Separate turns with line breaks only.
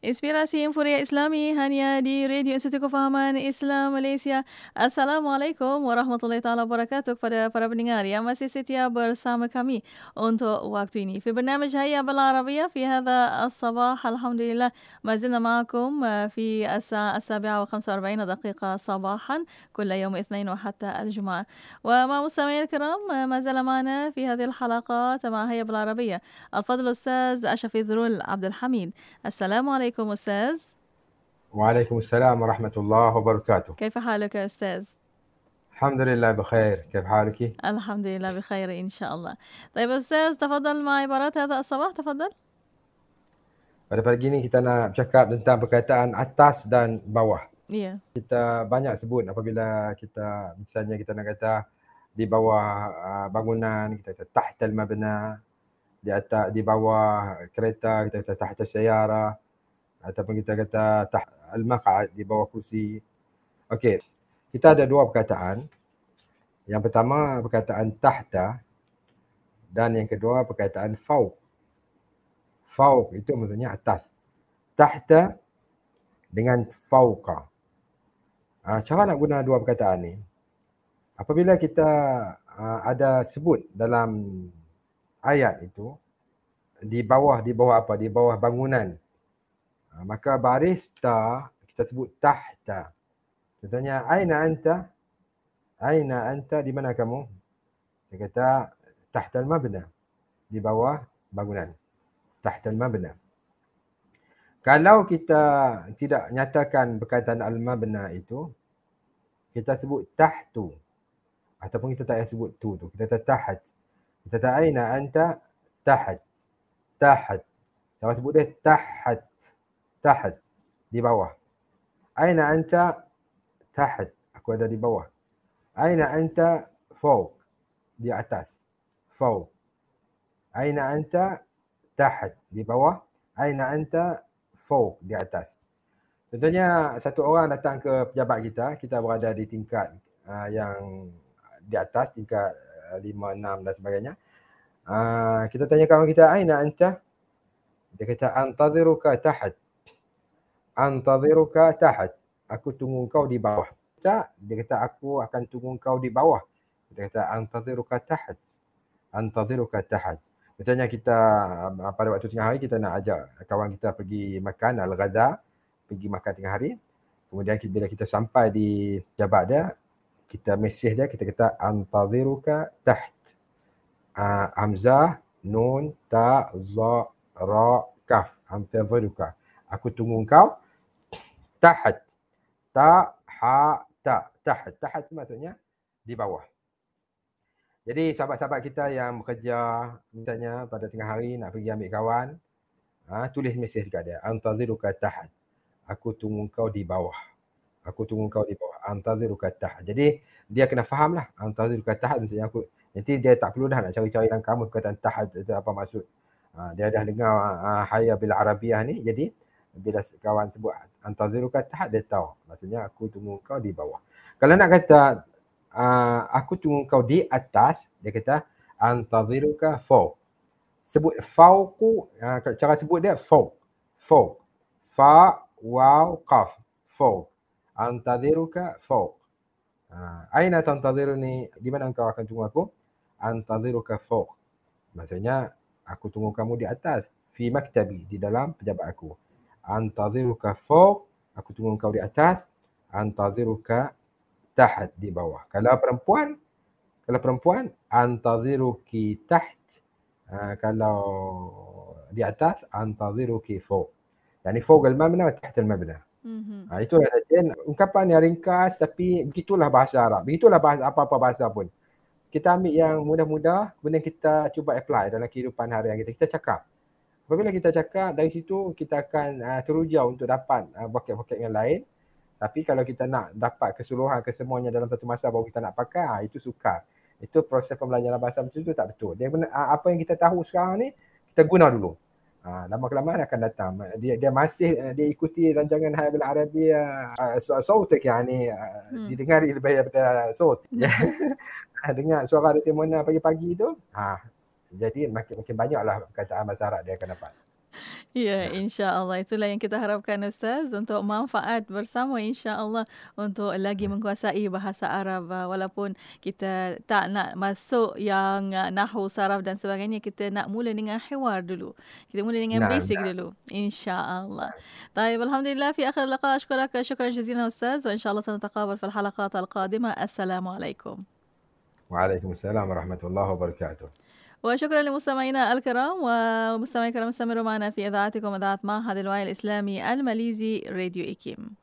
Inspirasi Infuria Islami hanya di Radio Institut Kefahaman Islam Malaysia. Assalamualaikum warahmatullahi taala wabarakatuh kepada para pendengar yang masih setia bersama kami untuk waktu ini. في برنامج هيا بالعربية في هذا الصباح الحمد لله ما زلنا معكم في الساعة السابعة وخمسة وأربعين دقيقة صباحا كل يوم اثنين وحتى الجمعة ومع مستمعي الكرام ما زال معنا في هذه الحلقات مع هيا بالعربية الفضل الأستاذ أشرف ذرول عبد الحميد السلام عليكم عليكم أستاذ
وعليكم السلام ورحمة الله وبركاته
كيف حالك يا أستاذ؟
الحمد لله بخير كيف حالك؟
الحمد لله بخير إن شاء الله طيب أستاذ تفضل مع عبارات هذا الصباح تفضل
Pada pagi ini kita nak bercakap tentang perkataan atas dan bawah.
Iya.
Kita banyak sebut apabila kita misalnya kita nak kata di bawah uh, bangunan kita kata tahtal mabna di atas di bawah kereta kita kata tahta sayara ataupun kita kata tah al-maq'ad di bawah kursi. Okey. Kita ada dua perkataan. Yang pertama perkataan tahta dan yang kedua perkataan fauq. Fauq itu maksudnya atas. Tahta dengan fauqa. Ha, cara nak guna dua perkataan ni. Apabila kita uh, ada sebut dalam ayat itu di bawah di bawah apa? Di bawah bangunan maka baris ta kita sebut tahta. Contohnya aina anta? Aina anta di mana kamu? Dia kata tahta al-mabna. Di bawah bangunan. Tahta al-mabna. Kalau kita tidak nyatakan perkataan al-mabna itu, kita sebut tahtu. Ataupun kita tak payah sebut tu tu. Kita kata tahat. Kita kata aina anta? Tahat. Tahat. Cara sebut dia tahat. Di bawah. Aina anta? Tahat. Aku ada di bawah. Aina anta? Fawq. Di atas. Fawq. Aina anta? Tahat. Di bawah. Aina anta? Fawq. Di atas. Contohnya satu orang datang ke pejabat kita, kita berada di tingkat uh, yang di atas, tingkat uh, 5, 6 dan sebagainya. Uh, kita tanya kawan kita, Aina anta? Dia kata, Antaziruka tahat antadhiruka tahat. Aku tunggu kau di bawah. Tak, dia kata aku akan tunggu kau di bawah. Dia kata antadhiruka tahat. Antadhiruka tahat. Misalnya kita pada waktu tengah hari kita nak ajak kawan kita pergi makan al-ghada, pergi makan tengah hari. Kemudian bila kita sampai di jabat dia, kita mesej dia, kita kata antadhiruka taht. Uh, Hamzah, Nun, Ta, Za, Ra, Kaf. Antadhiruka. Aku tunggu kau tahat. Ta, ha, ta. Tahat. Tahat maksudnya di bawah. Jadi sahabat-sahabat kita yang bekerja misalnya pada tengah hari nak pergi ambil kawan, ha, tulis mesej dekat dia. Antaziruka tahat. Aku tunggu kau di bawah. Aku tunggu kau di bawah. Antaziruka tahat. Jadi dia kena faham lah. Antaziruka tahat maksudnya aku. Nanti dia tak perlu dah nak cari-cari dalam kamus perkataan tahat itu apa maksud. Ha, dia dah dengar uh, Hayya bil Arabiah ni. Jadi bila kawan sebut antaziruka tahad dia tahu. Maksudnya aku tunggu kau di bawah. Kalau nak kata uh, aku tunggu kau di atas, dia kata antaziruka fawq. Sebut fawqu, uh, cara sebut dia fawq. Fawq. Fa, waw, qaf. Fawq. Antaziruka fawq. Uh, aina tantaziruni? Di mana engkau akan tunggu aku? Antaziruka fawq. Maksudnya aku tunggu kamu di atas. Fi maktabi, di dalam pejabat aku antaziruka fawq aku tunggu kau di atas antaziruka tahat di bawah kalau perempuan kalau perempuan antaziruki taht uh, kalau di atas antaziruki fawq yani fawq al-mabna wa taht al-mabna Mm-hmm. Ha, itulah dan ungkapan yang ringkas tapi begitulah bahasa Arab. Begitulah bahasa apa-apa bahasa pun. Kita ambil yang mudah-mudah kemudian kita cuba apply dalam kehidupan harian kita. Kita cakap. Apabila kita cakap dari situ kita akan uh, teruja untuk dapat uh, bucket-bucket yang lain. Tapi kalau kita nak dapat keseluruhan kesemuanya dalam satu masa baru kita nak pakai, uh, itu sukar. Itu proses pembelajaran bahasa macam itu tak betul. Dia benar, uh, apa yang kita tahu sekarang ni, kita guna dulu. Uh, lama kelamaan akan datang. Dia dia masih uh, dia ikuti rancangan Habil Arabi uh, sautik yang ni uh, hmm. didengari lebih daripada saut. Dengar suara Datin Mona pagi-pagi tu. Ha, jadi makin-makin banyaklah perkataan bahasa Arab dia akan dapat.
Ya, ya, insya-Allah itulah yang kita harapkan ustaz untuk manfaat bersama insya-Allah untuk lagi ya. menguasai bahasa Arab ah, walaupun kita tak nak masuk yang ah, nahwu saraf dan sebagainya kita nak mula dengan hiwar dulu. Kita mula dengan
nah,
basic nah. dulu insya-Allah. Baik, alhamdulillah fi akhir laqa syukrak syukran jazilan ustaz wa insya-Allah sanataqabal fil halaqat
al-qadimah. Assalamualaikum. Waalaikumsalam warahmatullahi wabarakatuh.
وشكرا لمستمعينا الكرام ومستمعي الكرام استمروا معنا في إذاعتكم إذاعة معهد الوعي الإسلامي الماليزي راديو إيكيم